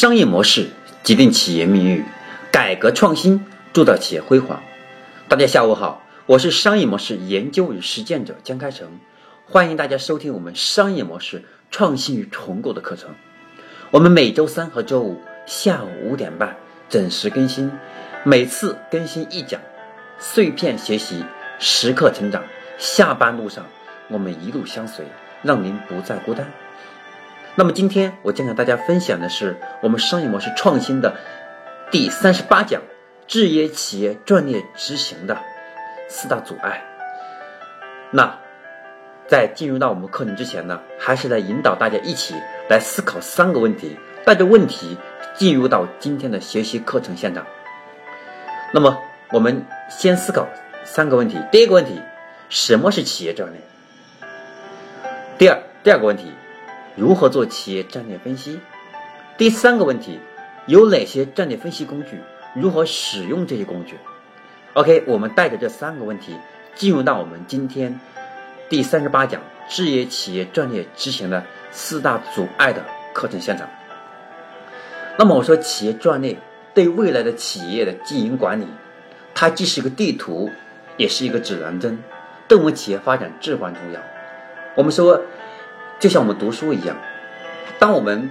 商业模式决定企业命运，改革创新铸造企业辉煌。大家下午好，我是商业模式研究与实践者江开成，欢迎大家收听我们商业模式创新与重构的课程。我们每周三和周五下午五点半准时更新，每次更新一讲，碎片学习，时刻成长。下班路上，我们一路相随，让您不再孤单。那么今天我将给大家分享的是我们商业模式创新的第三十八讲：制约企业战略执行的四大阻碍。那在进入到我们课程之前呢，还是来引导大家一起来思考三个问题，带着问题进入到今天的学习课程现场。那么我们先思考三个问题：第一个问题，什么是企业战略？第二，第二个问题。如何做企业战略分析？第三个问题，有哪些战略分析工具？如何使用这些工具？OK，我们带着这三个问题进入到我们今天第三十八讲制约企业战略执行的四大阻碍的课程现场。那么我说，企业战略对未来的企业的经营管理，它既是一个地图，也是一个指南针，对我们企业发展至关重要。我们说。就像我们读书一样，当我们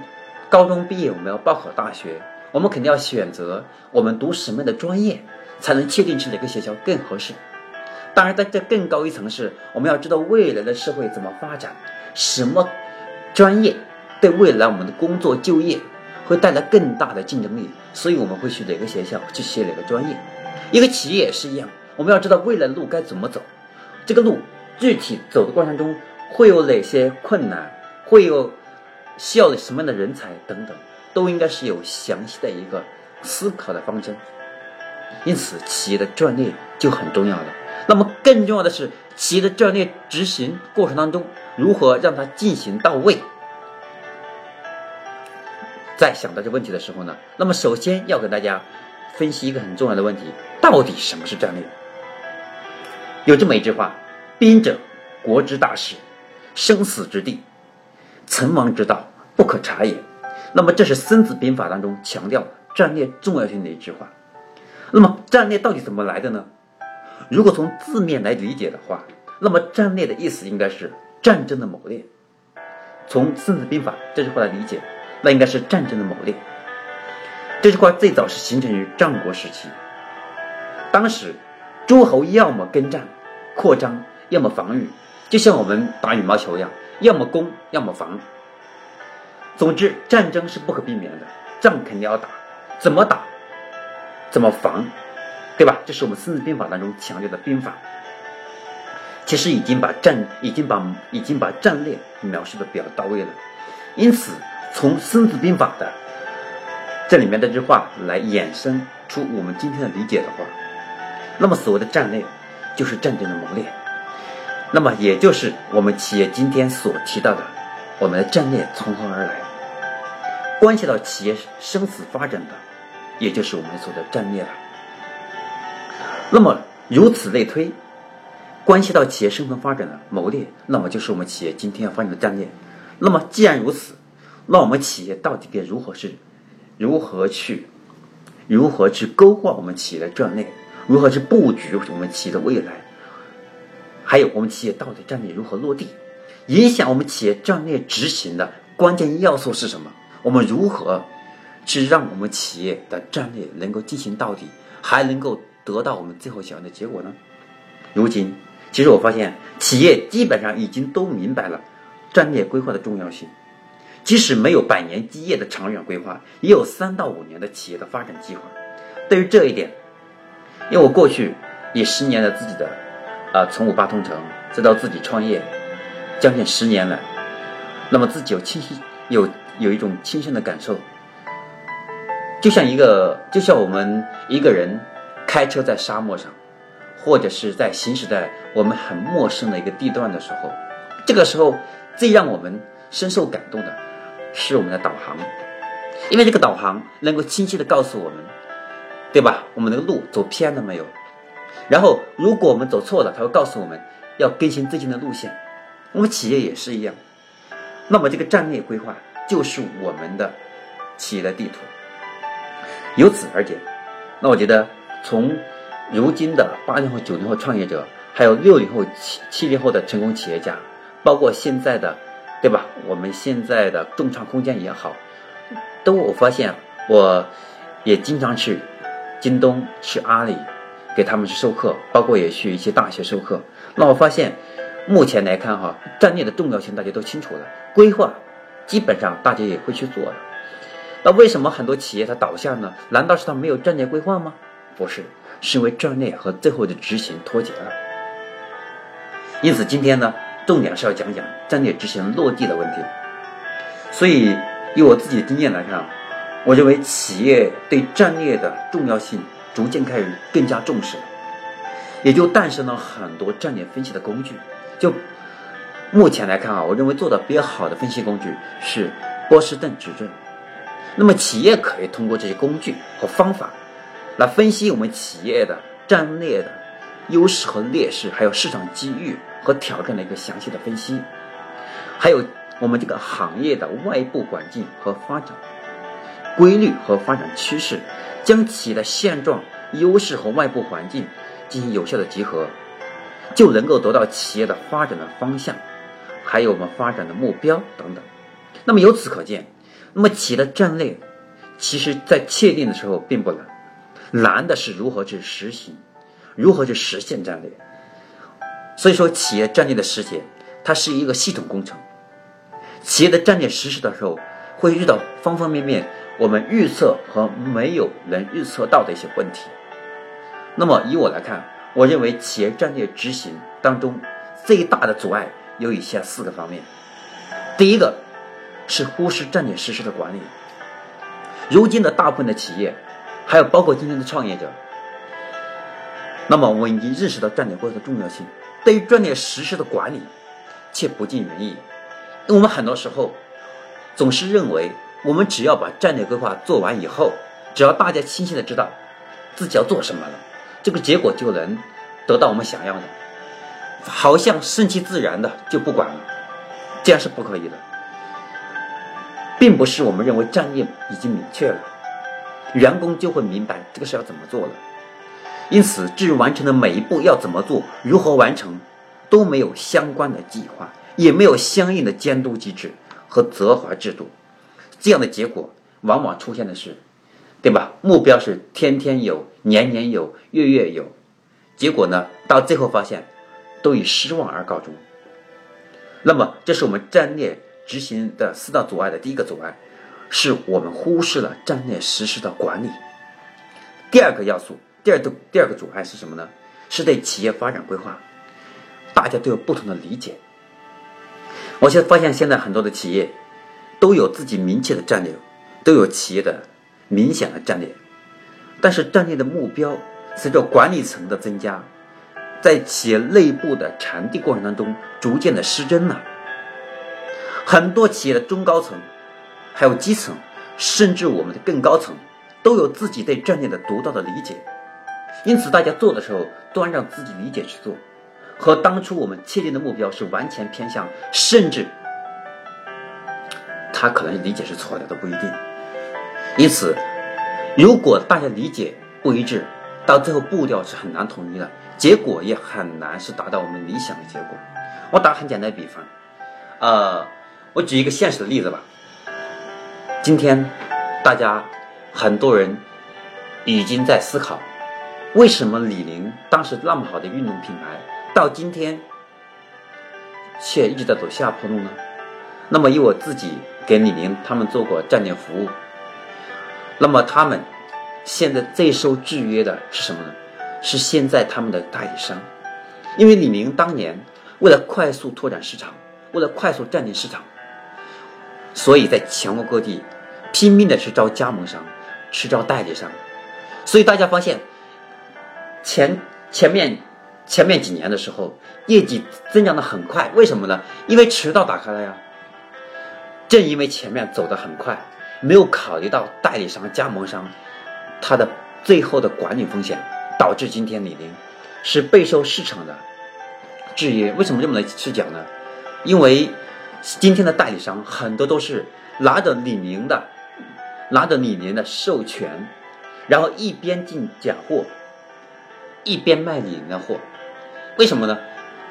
高中毕业，我们要报考大学，我们肯定要选择我们读什么样的专业，才能确定是哪个学校更合适。当然，在这更高一层是，我们要知道未来的社会怎么发展，什么专业对未来我们的工作就业会带来更大的竞争力，所以我们会去哪个学校去学哪个专业。一个企业也是一样，我们要知道未来的路该怎么走，这个路具体走的过程中。会有哪些困难？会有需要什么样的人才等等，都应该是有详细的一个思考的方针。因此，企业的战略就很重要了。那么，更重要的是，企业的战略执行过程当中，如何让它进行到位？在想到这问题的时候呢，那么首先要给大家分析一个很重要的问题：到底什么是战略？有这么一句话：“兵者，国之大事。”生死之地，存亡之道，不可察也。那么，这是《孙子兵法》当中强调战略重要性的一句话。那么，战略到底怎么来的呢？如果从字面来理解的话，那么战略的意思应该是战争的谋略。从《孙子兵法》这句话来理解，那应该是战争的谋略。这句话最早是形成于战国时期，当时诸侯要么跟战扩张，要么防御。就像我们打羽毛球一样，要么攻，要么防。总之，战争是不可避免的，仗肯定要打。怎么打？怎么防？对吧？这是我们《孙子兵法》当中强调的兵法。其实已经把战，已经把已经把战略描述的比较到位了。因此，从《孙子兵法》的这里面这句话来衍生出我们今天的理解的话，那么所谓的战略，就是战争的谋略。那么，也就是我们企业今天所提到的，我们的战略从何而来？关系到企业生死发展的，也就是我们所的战略了。那么，如此类推，关系到企业生存发展的谋略，那么就是我们企业今天要发展的战略。那么，既然如此，那我们企业到底该如何是，如何去，如何去勾画我们企业的战略？如何去布局我们企业的未来？还有我们企业到底战略如何落地，影响我们企业战略执行的关键要素是什么？我们如何去让我们企业的战略能够进行到底，还能够得到我们最后想要的结果呢？如今，其实我发现企业基本上已经都明白了战略规划的重要性，即使没有百年基业的长远规划，也有三到五年的企业的发展计划。对于这一点，因为我过去也十年了自己的。啊，从五八同城再到自己创业，将近十年了，那么自己有清晰有有一种亲身的感受，就像一个就像我们一个人开车在沙漠上，或者是在行驶在我们很陌生的一个地段的时候，这个时候最让我们深受感动的是我们的导航，因为这个导航能够清晰的告诉我们，对吧？我们的路走偏了没有？然后，如果我们走错了，他会告诉我们要更新最近的路线。我们企业也是一样。那么，这个战略规划就是我们的企业的地图。由此而言，那我觉得从如今的八零后、九零后创业者，还有六零后、七七零后的成功企业家，包括现在的，对吧？我们现在的众创空间也好，都我发现，我也经常去京东、去阿里，给他们去授课，包括也去一些大学授课。那我发现，目前来看哈，战略的重要性大家都清楚了，规划基本上大家也会去做了。那为什么很多企业它倒下呢？难道是它没有战略规划吗？不是，是因为战略和最后的执行脱节了。因此，今天呢，重点是要讲讲战略执行落地的问题。所以，以我自己的经验来看，我认为企业对战略的重要性逐渐开始更加重视了，也就诞生了很多战略分析的工具。就目前来看啊，我认为做的比较好的分析工具是波士顿矩阵。那么，企业可以通过这些工具和方法，来分析我们企业的战略的优势和劣势，还有市场机遇和挑战的一个详细的分析，还有我们这个行业的外部环境和发展规律和发展趋势，将企业的现状、优势和外部环境进行有效的结合，就能够得到企业的发展的方向，还有我们发展的目标等等。那么由此可见。那么企业的战略，其实在确定的时候并不难，难的是如何去实行，如何去实现战略。所以说，企业战略的实现，它是一个系统工程。企业的战略实施的时候，会遇到方方面面我们预测和没有能预测到的一些问题。那么以我来看，我认为企业战略执行当中最大的阻碍有以下四个方面。第一个。是忽视战略实施的管理。如今的大部分的企业，还有包括今天的创业者，那么我们已经认识到战略规划的重要性，对于战略实施的管理却不尽人意。我们很多时候总是认为，我们只要把战略规划做完以后，只要大家清晰的知道自己要做什么了，这个结果就能得到我们想要的，好像顺其自然的就不管了，这样是不可以的。并不是我们认为战略已经明确了，员工就会明白这个事要怎么做了。因此，至于完成的每一步要怎么做、如何完成，都没有相关的计划，也没有相应的监督机制和责罚制度。这样的结果往往出现的是，对吧？目标是天天有、年年有、月月有，结果呢，到最后发现都以失望而告终。那么，这是我们战略。执行的四大阻碍的第一个阻碍，是我们忽视了战略实施的管理。第二个要素，第二个第二个阻碍是什么呢？是对企业发展规划，大家都有不同的理解。我现在发现，现在很多的企业都有自己明确的战略，都有企业的明显的战略，但是战略的目标随着管理层的增加，在企业内部的传递过程当中，逐渐的失真了。很多企业的中高层，还有基层，甚至我们的更高层，都有自己对战略的独到的理解。因此，大家做的时候都按照自己理解去做，和当初我们确定的目标是完全偏向，甚至他可能理解是错的都不一定。因此，如果大家理解不一致，到最后步调是很难统一的，结果也很难是达到我们理想的结果。我打很简单的比方，呃。我举一个现实的例子吧。今天，大家很多人已经在思考，为什么李宁当时那么好的运动品牌，到今天却一直在走下坡路呢？那么，以我自己给李宁他们做过战略服务，那么他们现在最受制约的是什么呢？是现在他们的代理商，因为李宁当年为了快速拓展市场，为了快速占领市场。所以在全国各地拼命的去招加盟商，去招代理商，所以大家发现前前面前面几年的时候，业绩增长的很快，为什么呢？因为渠道打开了呀。正因为前面走的很快，没有考虑到代理商、加盟商他的最后的管理风险，导致今天李宁是备受市场的制约。为什么这么来去讲呢？因为。今天的代理商很多都是拿着李宁的拿着李宁的授权，然后一边进假货，一边卖李宁的货。为什么呢？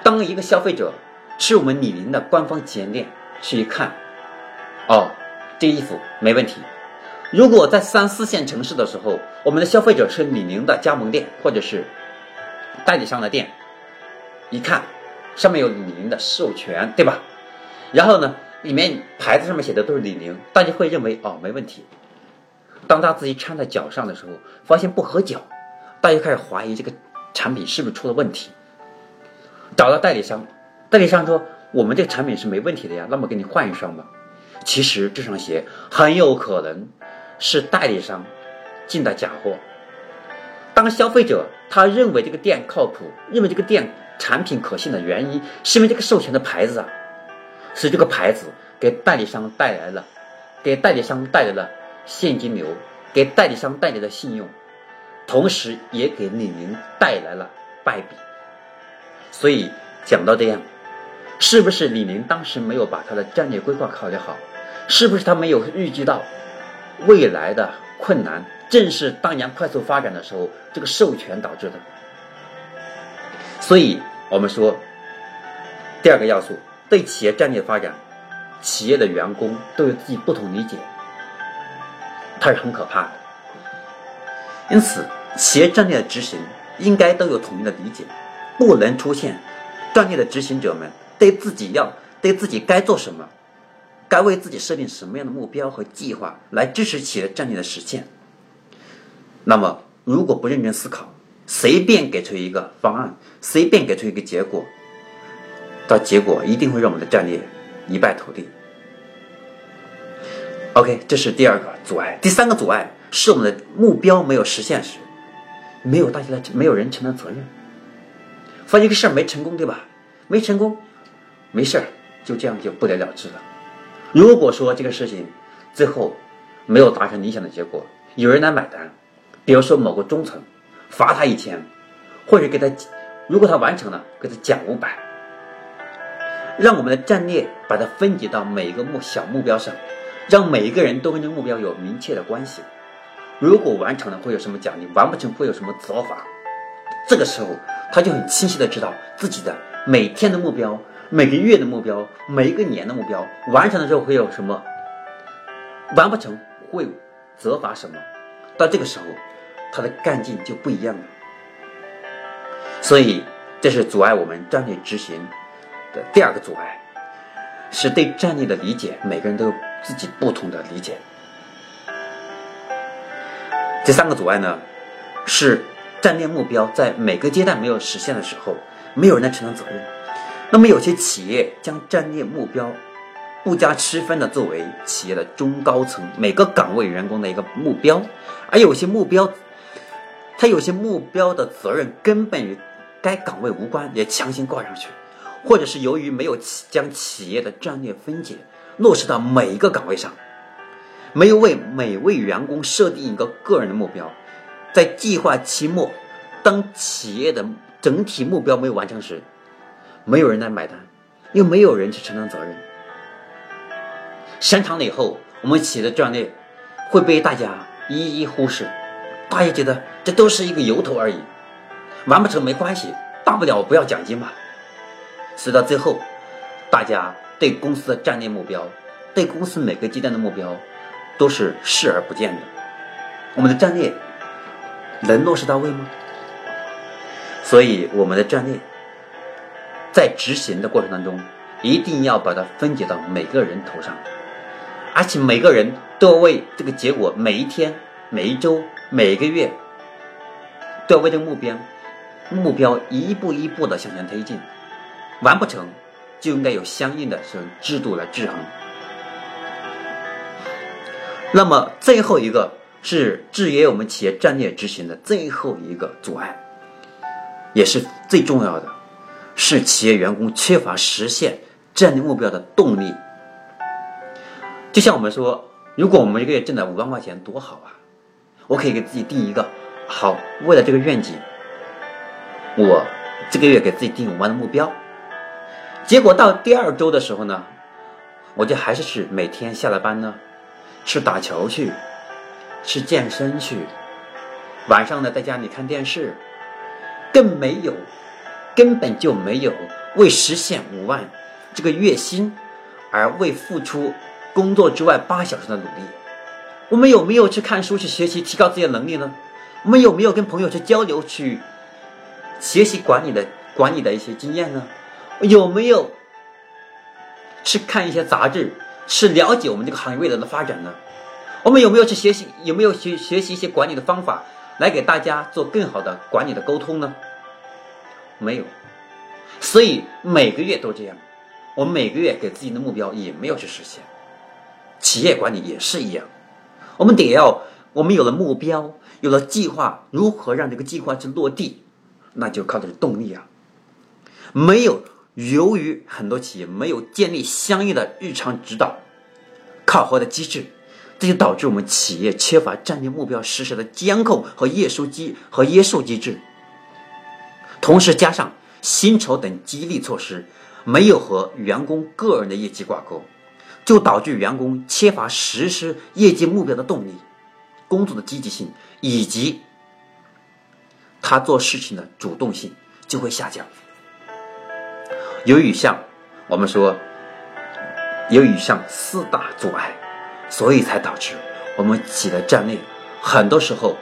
当一个消费者去我们李宁的官方旗舰店去一看，哦，这衣服没问题。如果在三四线城市的时候，我们的消费者是李宁的加盟店或者是代理商的店，一看上面有李宁的授权，对吧？然后呢，里面牌子上面写的都是李宁，大家会认为哦没问题。当他自己穿在脚上的时候，发现不合脚，大家开始怀疑这个产品是不是出了问题。找到代理商，代理商说我们这个产品是没问题的呀，那么给你换一双吧。其实这双鞋很有可能是代理商进的假货。当消费者他认为这个店靠谱，认为这个店产品可信的原因，是因为这个授权的牌子啊。是这个牌子给代理商带来了，给代理商带来了现金流，给代理商带来了信用，同时也给李宁带来了败笔。所以讲到这样，是不是李宁当时没有把他的战略规划考虑好？是不是他没有预计到未来的困难？正是当年快速发展的时候，这个授权导致的。所以我们说，第二个要素。对企业战略发展，企业的员工都有自己不同理解，它是很可怕的。因此，企业战略的执行应该都有统一的理解，不能出现战略的执行者们对自己要对自己该做什么，该为自己设定什么样的目标和计划来支持企业战略的实现。那么，如果不认真思考，随便给出一个方案，随便给出一个结果。到结果一定会让我们的战略一败涂地。OK，这是第二个阻碍。第三个阻碍是我们的目标没有实现时，没有大家的没有人承担责任。发现一个事儿没成功，对吧？没成功，没事儿，就这样就不了了之了。如果说这个事情最后没有达成理想的结果，有人来买单，比如说某个中层罚他一千，或者给他，如果他完成了，给他奖五百。让我们的战略把它分解到每一个目小目标上，让每一个人都跟这个目标有明确的关系。如果完成了会有什么奖励，完不成会有什么责罚。这个时候他就很清晰的知道自己的每天的目标、每个月的目标、每一个年的目标，完成的时候会有什么，完不成会责罚什么。到这个时候，他的干劲就不一样了。所以，这是阻碍我们战略执行。的第二个阻碍是对战略的理解，每个人都有自己不同的理解。第三个阻碍呢，是战略目标在每个阶段没有实现的时候，没有人来承担责任。那么有些企业将战略目标不加区分的作为企业的中高层每个岗位员工的一个目标，而有些目标，他有些目标的责任根本与该岗位无关，也强行挂上去。或者是由于没有将企业的战略分解落实到每一个岗位上，没有为每位员工设定一个个人的目标，在计划期末，当企业的整体目标没有完成时，没有人来买单，又没有人去承担责任。时间长了以后，我们企业的战略会被大家一一忽视，大家觉得这都是一个由头而已，完不成没关系，大不了我不要奖金吧。直到最后，大家对公司的战略目标，对公司每个阶段的目标，都是视而不见的。我们的战略能落实到位吗？所以，我们的战略在执行的过程当中，一定要把它分解到每个人头上，而且每个人都要为这个结果，每一天、每一周、每个月，都要为这个目标目标一步一步的向前推进。完不成，就应该有相应的这种制度来制衡。那么最后一个是制约我们企业战略执行的最后一个阻碍，也是最重要的，是企业员工缺乏实现战略目标的动力。就像我们说，如果我们一个月挣了五万块钱，多好啊！我可以给自己定一个好，为了这个愿景，我这个月给自己定五万的目标。结果到第二周的时候呢，我就还是去每天下了班呢，去打球去，去健身去，晚上呢在家里看电视，更没有，根本就没有为实现五万这个月薪而为付出工作之外八小时的努力。我们有没有去看书去学习提高自己的能力呢？我们有没有跟朋友去交流去学习管理的管理的一些经验呢？有没有去看一些杂志，去了解我们这个行业未来的发展呢？我们有没有去学习？有没有去学习一些管理的方法，来给大家做更好的管理的沟通呢？没有，所以每个月都这样。我们每个月给自己的目标也没有去实现。企业管理也是一样，我们得要，我们有了目标，有了计划，如何让这个计划去落地？那就靠的是动力啊。没有，由于很多企业没有建立相应的日常指导、考核的机制。这就导致我们企业缺乏战略目标实施的监控和验收机和约束机制，同时加上薪酬等激励措施没有和员工个人的业绩挂钩，就导致员工缺乏实施业绩目标的动力、工作的积极性以及他做事情的主动性就会下降。由于像我们说，由于像四大阻碍。所以才导致我们企业的战略，很多时候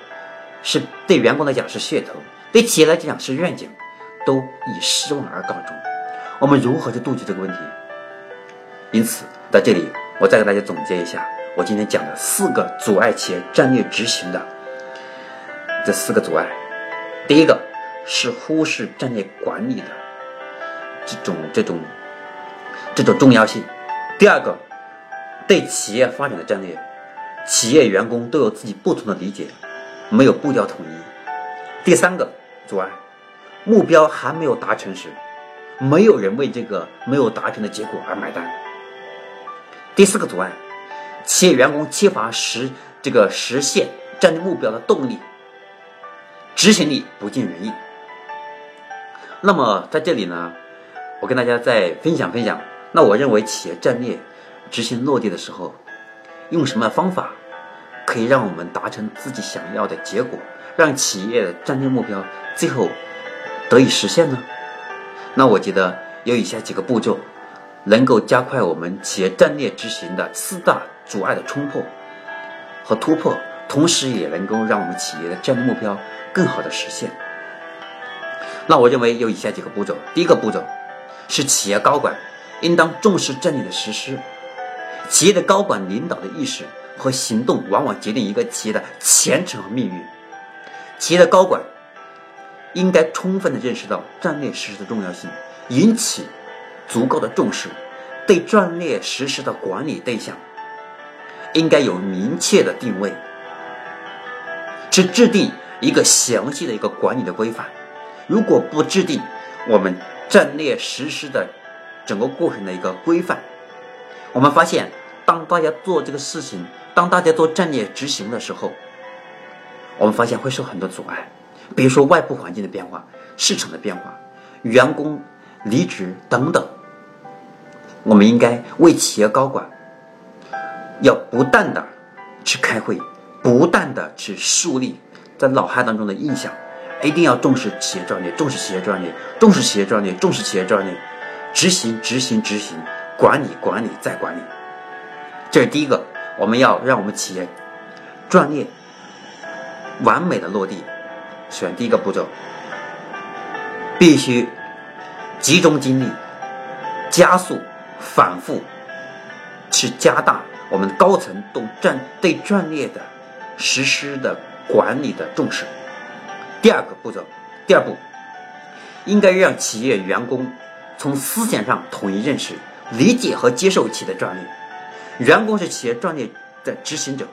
是对员工来讲是噱头，对企业来讲是愿景，都以失望而告终。我们如何去杜绝这个问题？因此，在这里我再给大家总结一下，我今天讲的四个阻碍企业战略执行的这四个阻碍。第一个是忽视战略管理的这种这种这种重要性。第二个。对企业发展的战略，企业员工都有自己不同的理解，没有步调统一。第三个阻碍，目标还没有达成时，没有人为这个没有达成的结果而买单。第四个阻碍，企业员工缺乏实这个实现战略目标的动力，执行力不尽人意。那么在这里呢，我跟大家再分享分享，那我认为企业战略。执行落地的时候，用什么方法可以让我们达成自己想要的结果，让企业的战略目标最后得以实现呢？那我觉得有以下几个步骤，能够加快我们企业战略执行的四大阻碍的冲破和突破，同时也能够让我们企业的战略目标更好的实现。那我认为有以下几个步骤，第一个步骤是企业高管应当重视战略的实施。企业的高管领导的意识和行动，往往决定一个企业的前程和命运。企业的高管应该充分的认识到战略实施的重要性，引起足够的重视，对战略实施的管理对象应该有明确的定位，去制定一个详细的一个管理的规范。如果不制定我们战略实施的整个过程的一个规范，我们发现，当大家做这个事情，当大家做战略执行的时候，我们发现会受很多阻碍，比如说外部环境的变化、市场的变化、员工离职等等。我们应该为企业高管要不断的去开会，不断的去树立在脑海当中的印象，一定要重视企业战略，重视企业战略，重视企业战略，重视企业战略，执行，执行，执行。管理，管理，再管理，这是第一个。我们要让我们企业专业完美的落地，选第一个步骤，必须集中精力，加速、反复去加大我们高层对战对战略的实施的管理的重视。第二个步骤，第二步，应该让企业员工从思想上统一认识。理解和接受企业的战略，员工是企业战略的执行者。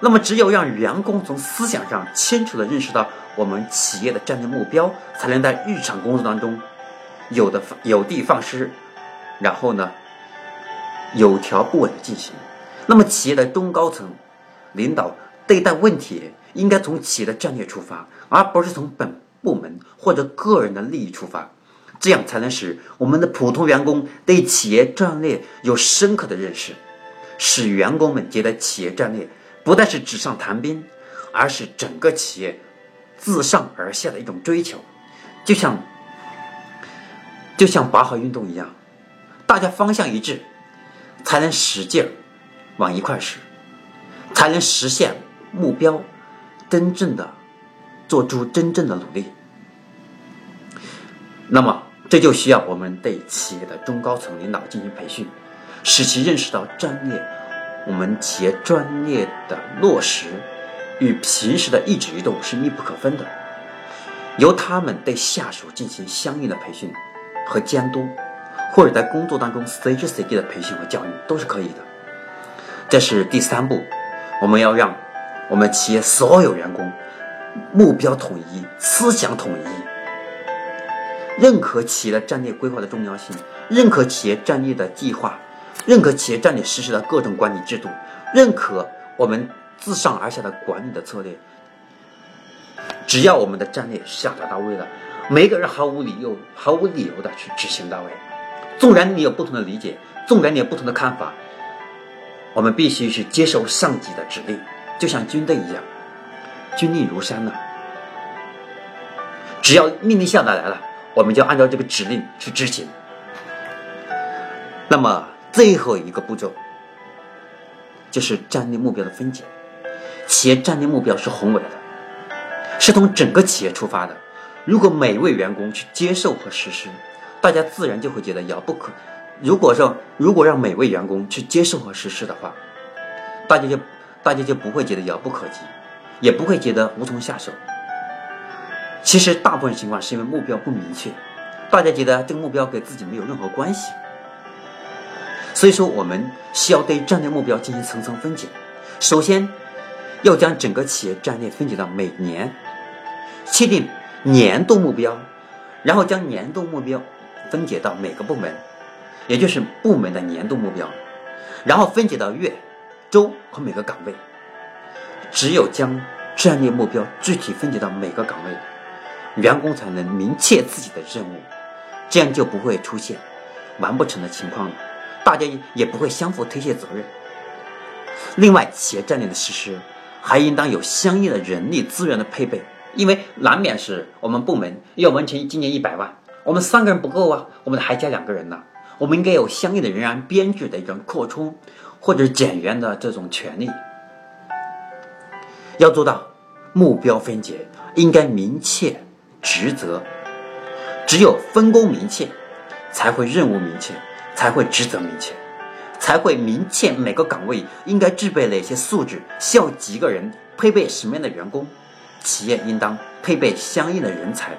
那么，只有让员工从思想上清楚的认识到我们企业的战略目标，才能在日常工作当中有的有的放矢，然后呢有条不紊的进行。那么，企业的中高层领导对待问题，应该从企业的战略出发，而不是从本部门或者个人的利益出发。这样才能使我们的普通员工对企业战略有深刻的认识，使员工们觉得企业战略不但是纸上谈兵，而是整个企业自上而下的一种追求，就像就像拔河运动一样，大家方向一致，才能使劲儿往一块使，才能实现目标，真正的做出真正的努力。那么，这就需要我们对企业的中高层领导进行培训，使其认识到战略。我们企业专业的落实与平时的一举一动是密不可分的，由他们对下属进行相应的培训和监督，或者在工作当中随时随地的培训和教育都是可以的。这是第三步，我们要让我们企业所有员工目标统一、思想统一，认可企业的战略规划的重要性，认可企业战略的计划。认可企业战略实施的各种管理制度，认可我们自上而下的管理的策略。只要我们的战略下达到位了，每个人毫无理由、毫无理由的去执行到位。纵然你有不同的理解，纵然你有不同的看法，我们必须去接受上级的指令，就像军队一样，军令如山呐。只要命令下达来了，我们就按照这个指令去执行。那么。最后一个步骤就是战略目标的分解。企业战略目标是宏伟的，是从整个企业出发的。如果每位员工去接受和实施，大家自然就会觉得遥不可。如果说如果让每位员工去接受和实施的话，大家就大家就不会觉得遥不可及，也不会觉得无从下手。其实大部分情况是因为目标不明确，大家觉得这个目标跟自己没有任何关系。所以说，我们需要对战略目标进行层层分解。首先，要将整个企业战略分解到每年，确定年度目标，然后将年度目标分解到每个部门，也就是部门的年度目标，然后分解到月、周和每个岗位。只有将战略目标具体分解到每个岗位，员工才能明确自己的任务，这样就不会出现完不成的情况了。大家也不会相互推卸责任。另外，企业战略的实施还应当有相应的人力资源的配备，因为难免是我们部门要完成今年一百万，我们三个人不够啊，我们还加两个人呢。我们应该有相应的人员编制的一种扩充或者减员的这种权利。要做到目标分解，应该明确职责，只有分工明确，才会任务明确。才会职责明确，才会明确每个岗位应该具备哪些素质，需要几个人，配备什么样的员工，企业应当配备相应的人才，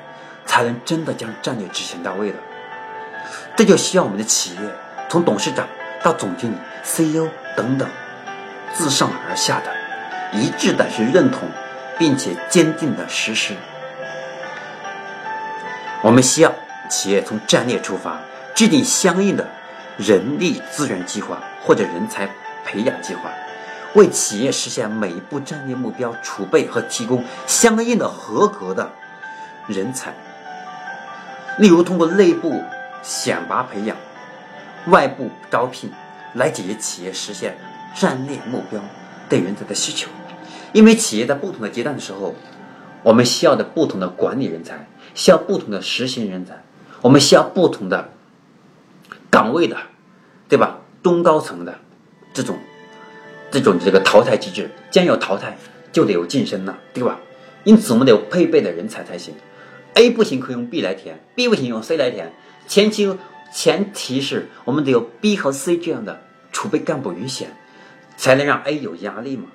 才能真的将战略执行到位的。这就需要我们的企业从董事长到总经理、CEO 等等，自上而下的一致的去认同，并且坚定的实施。我们需要企业从战略出发，制定相应的。人力资源计划或者人才培养计划，为企业实现每一步战略目标储备和提供相应的合格的人才。例如，通过内部选拔培养、外部招聘来解决企业实现战略目标对人才的需求。因为企业在不同的阶段的时候，我们需要的不同的管理人才，需要不同的实行人才，我们需要不同的。岗位的，对吧？中高层的这种这种这个淘汰机制，既然有淘汰，就得有晋升呐，对吧？因此，我们得有配备的人才才行。A 不行，可以用 B 来填；B 不行，用 C 来填。前期前提是我们得有 B 和 C 这样的储备干部余险，才能让 A 有压力嘛。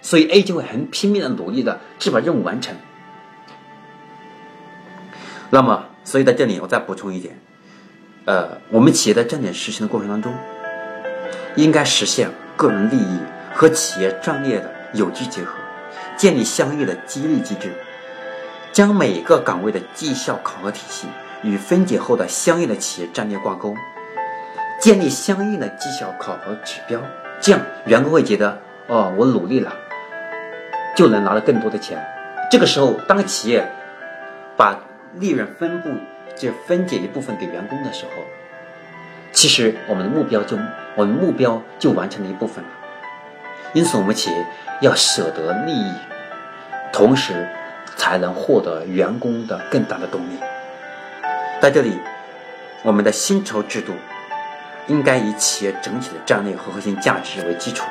所以 A 就会很拼命的努力的去把任务完成。那么，所以在这里我再补充一点。呃，我们企业在站点实行的过程当中，应该实现个人利益和企业战略的有机结合，建立相应的激励机制，将每个岗位的绩效考核体系与分解后的相应的企业战略挂钩，建立相应的绩效考核指标，这样员工会觉得哦，我努力了，就能拿到更多的钱。这个时候，当企业把利润分布。就分解一部分给员工的时候，其实我们的目标就我们目标就完成了一部分了。因此，我们企业要舍得利益，同时才能获得员工的更大的动力。在这里，我们的薪酬制度应该以企业整体的战略和核心价值为基础，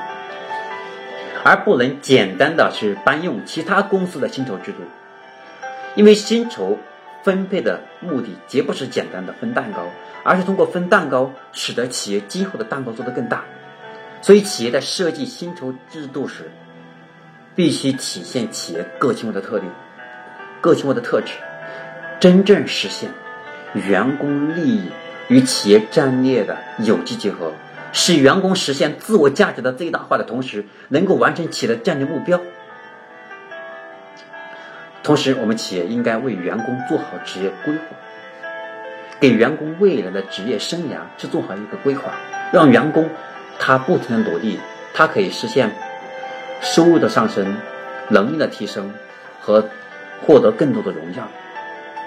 而不能简单的是搬用其他公司的薪酬制度，因为薪酬分配的目的绝不是简单的分蛋糕，而是通过分蛋糕使得企业今后的蛋糕做得更大。所以，企业在设计薪酬制度时，必须体现企业个性化的特点、个性化的特质，真正实现员工利益与企业战略的有机结合，使员工实现自我价值的最大化的同时，能够完成企业的战略目标。同时，我们企业应该为员工做好职业规划，给员工未来的职业生涯去做好一个规划，让员工。他不停的努力，他可以实现收入的上升、能力的提升和获得更多的荣耀，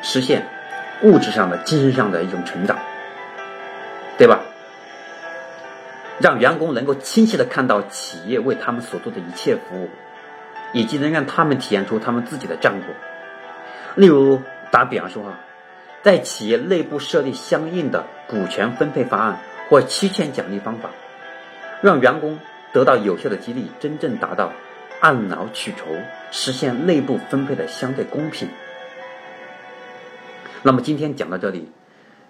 实现物质上的、精神上的一种成长，对吧？让员工能够清晰的看到企业为他们所做的一切服务，以及能让他们体现出他们自己的战果。例如，打比方说啊，在企业内部设立相应的股权分配方案或期权奖励方法。让员工得到有效的激励，真正达到按劳取酬，实现内部分配的相对公平。那么今天讲到这里，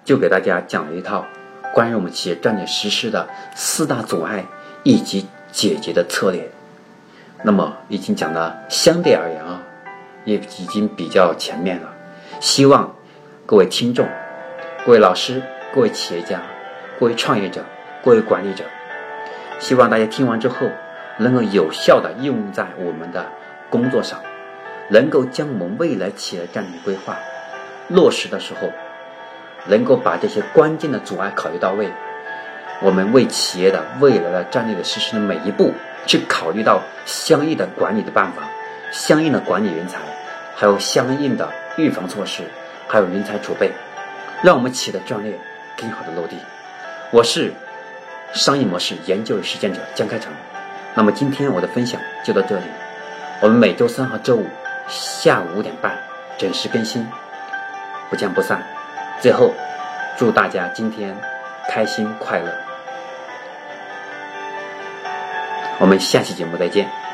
就给大家讲了一套关于我们企业战略实施的四大阻碍以及解决的策略。那么已经讲的相对而言啊，也已经比较全面了。希望各位听众、各位老师、各位企业家、各位创业者、各位管理者。希望大家听完之后，能够有效的应用在我们的工作上，能够将我们未来企业战略规划落实的时候，能够把这些关键的阻碍考虑到位。我们为企业的未来的战略的实施的每一步，去考虑到相应的管理的办法、相应的管理人才，还有相应的预防措施，还有人才储备，让我们企业的战略更好的落地。我是。商业模式研究与实践者江开成，那么今天我的分享就到这里，我们每周三和周五下午五点半准时更新，不见不散。最后，祝大家今天开心快乐，我们下期节目再见。